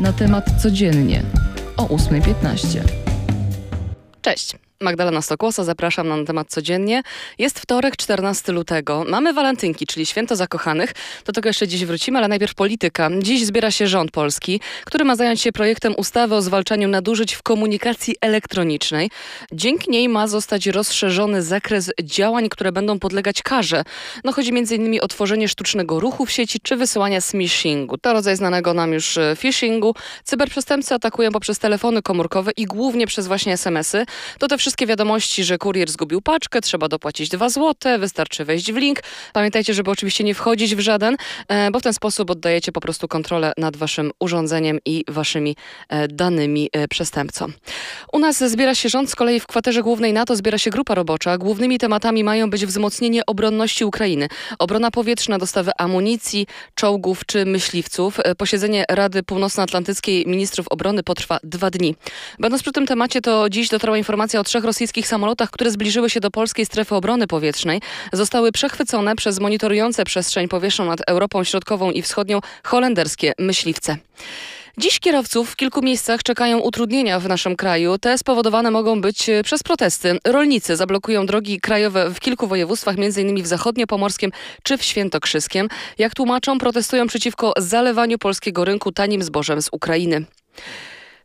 Na temat codziennie o 8.15. Cześć. Magdalena Stokłosa, zapraszam na temat codziennie. Jest wtorek, 14 lutego. Mamy walentynki, czyli święto zakochanych. Do tego jeszcze dziś wrócimy, ale najpierw polityka. Dziś zbiera się rząd polski, który ma zająć się projektem ustawy o zwalczaniu nadużyć w komunikacji elektronicznej. Dzięki niej ma zostać rozszerzony zakres działań, które będą podlegać karze. No chodzi m.in. o tworzenie sztucznego ruchu w sieci czy wysyłania smishingu. To rodzaj znanego nam już e, phishingu. Cyberprzestępcy atakują poprzez telefony komórkowe i głównie przez właśnie SMS-y. To te wszystkie wiadomości, że kurier zgubił paczkę, trzeba dopłacić 2 zł, wystarczy wejść w link. Pamiętajcie, żeby oczywiście nie wchodzić w żaden, e, bo w ten sposób oddajecie po prostu kontrolę nad waszym urządzeniem i waszymi e, danymi e, przestępcom. U nas zbiera się rząd, z kolei w kwaterze głównej NATO zbiera się grupa robocza. Głównymi tematami mają być wzmocnienie obronności Ukrainy, obrona powietrzna, dostawy amunicji, czołgów czy myśliwców. Posiedzenie Rady Północnoatlantyckiej Ministrów Obrony potrwa dwa dni. Będąc przy tym temacie, to dziś dotarła informacja o trzech rosyjskich samolotach, które zbliżyły się do polskiej strefy obrony powietrznej, zostały przechwycone przez monitorujące przestrzeń powietrzną nad Europą Środkową i Wschodnią holenderskie myśliwce. Dziś kierowców w kilku miejscach czekają utrudnienia w naszym kraju. Te spowodowane mogą być e, przez protesty. Rolnicy zablokują drogi krajowe w kilku województwach, m.in. w zachodniopomorskim czy w świętokrzyskiem. Jak tłumaczą, protestują przeciwko zalewaniu polskiego rynku tanim zbożem z Ukrainy.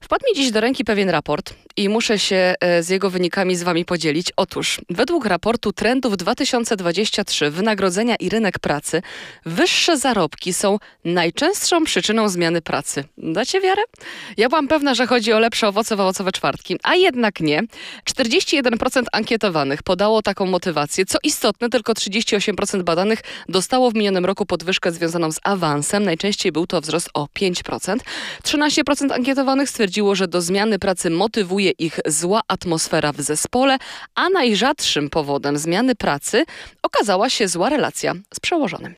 Wpadł mi dziś do ręki pewien raport i muszę się e, z jego wynikami z Wami podzielić. Otóż, według raportu Trendów 2023 Wynagrodzenia i rynek pracy, wyższe zarobki są najczęstszą przyczyną zmiany pracy. Dacie wiarę? Ja byłam pewna, że chodzi o lepsze owoce w owocowe czwartki, a jednak nie. 41% ankietowanych podało taką motywację. Co istotne, tylko 38% badanych dostało w minionym roku podwyżkę związaną z awansem. Najczęściej był to wzrost o 5%. 13% ankietowanych stwierdziło, stwierdziło, że do zmiany pracy motywuje ich zła atmosfera w zespole, a najrzadszym powodem zmiany pracy okazała się zła relacja z przełożonym.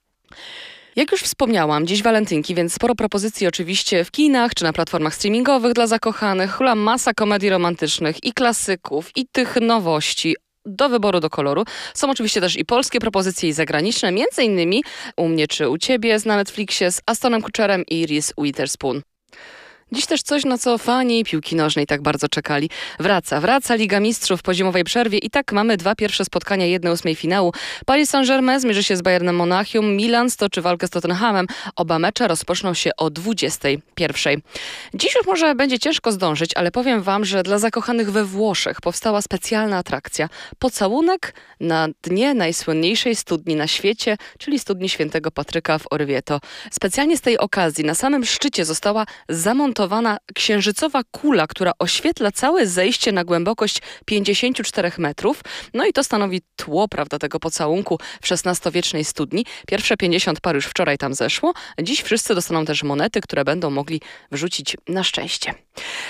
Jak już wspomniałam, dziś walentynki, więc sporo propozycji oczywiście w kinach czy na platformach streamingowych dla zakochanych. Hula masa komedii romantycznych i klasyków, i tych nowości do wyboru do koloru. Są oczywiście też i polskie propozycje i zagraniczne, między innymi u mnie czy u ciebie na Netflixie z Astonem Kutcherem i Reese Witherspoon. Dziś też coś, na co fani piłki nożnej tak bardzo czekali. Wraca, wraca Liga Mistrzów po zimowej przerwie i tak mamy dwa pierwsze spotkania jednej ósmej finału. Paris Saint-Germain zmierzy się z Bayernem Monachium, Milan stoczy walkę z Tottenhamem. Oba mecze rozpoczną się o 21. Dziś już może będzie ciężko zdążyć, ale powiem wam, że dla zakochanych we Włoszech powstała specjalna atrakcja. Pocałunek na dnie najsłynniejszej studni na świecie, czyli studni świętego Patryka w Orvieto. Specjalnie z tej okazji na samym szczycie została zamontowana zamontowana księżycowa kula, która oświetla całe zejście na głębokość 54 metrów. No i to stanowi tło, prawda, tego pocałunku w XVI-wiecznej studni. Pierwsze 50 par już wczoraj tam zeszło. Dziś wszyscy dostaną też monety, które będą mogli wrzucić na szczęście.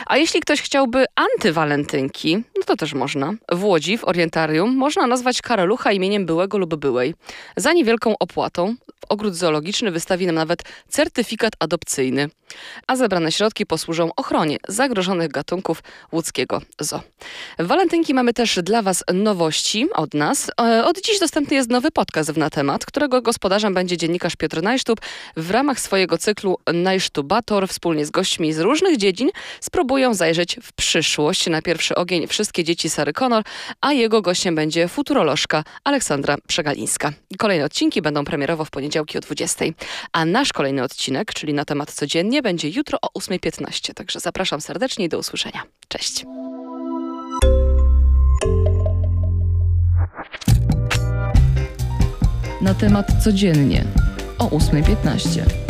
A jeśli ktoś chciałby antywalentynki, no to też można. W Łodzi, w Orientarium, można nazwać karalucha imieniem byłego lub byłej. Za niewielką opłatą ogród zoologiczny wystawi nam nawet certyfikat adopcyjny. A zebrane środki posłużą ochronie zagrożonych gatunków łódzkiego zoo. W Walentynki mamy też dla Was nowości od nas. E, od dziś dostępny jest nowy podcast na temat, którego gospodarzem będzie dziennikarz Piotr Najsztub. W ramach swojego cyklu Najsztubator wspólnie z gośćmi z różnych dziedzin spróbują zajrzeć w przyszłość. Na pierwszy ogień wszystkie dzieci Sary Connor, a jego gościem będzie futurolożka Aleksandra Przegalińska. Kolejne odcinki będą premierowo w poniedziałki o 20. A nasz kolejny odcinek, czyli na temat codziennie, będzie jutro o 8.15. Także zapraszam serdecznie i do usłyszenia. Cześć. Na temat codziennie o 8.15.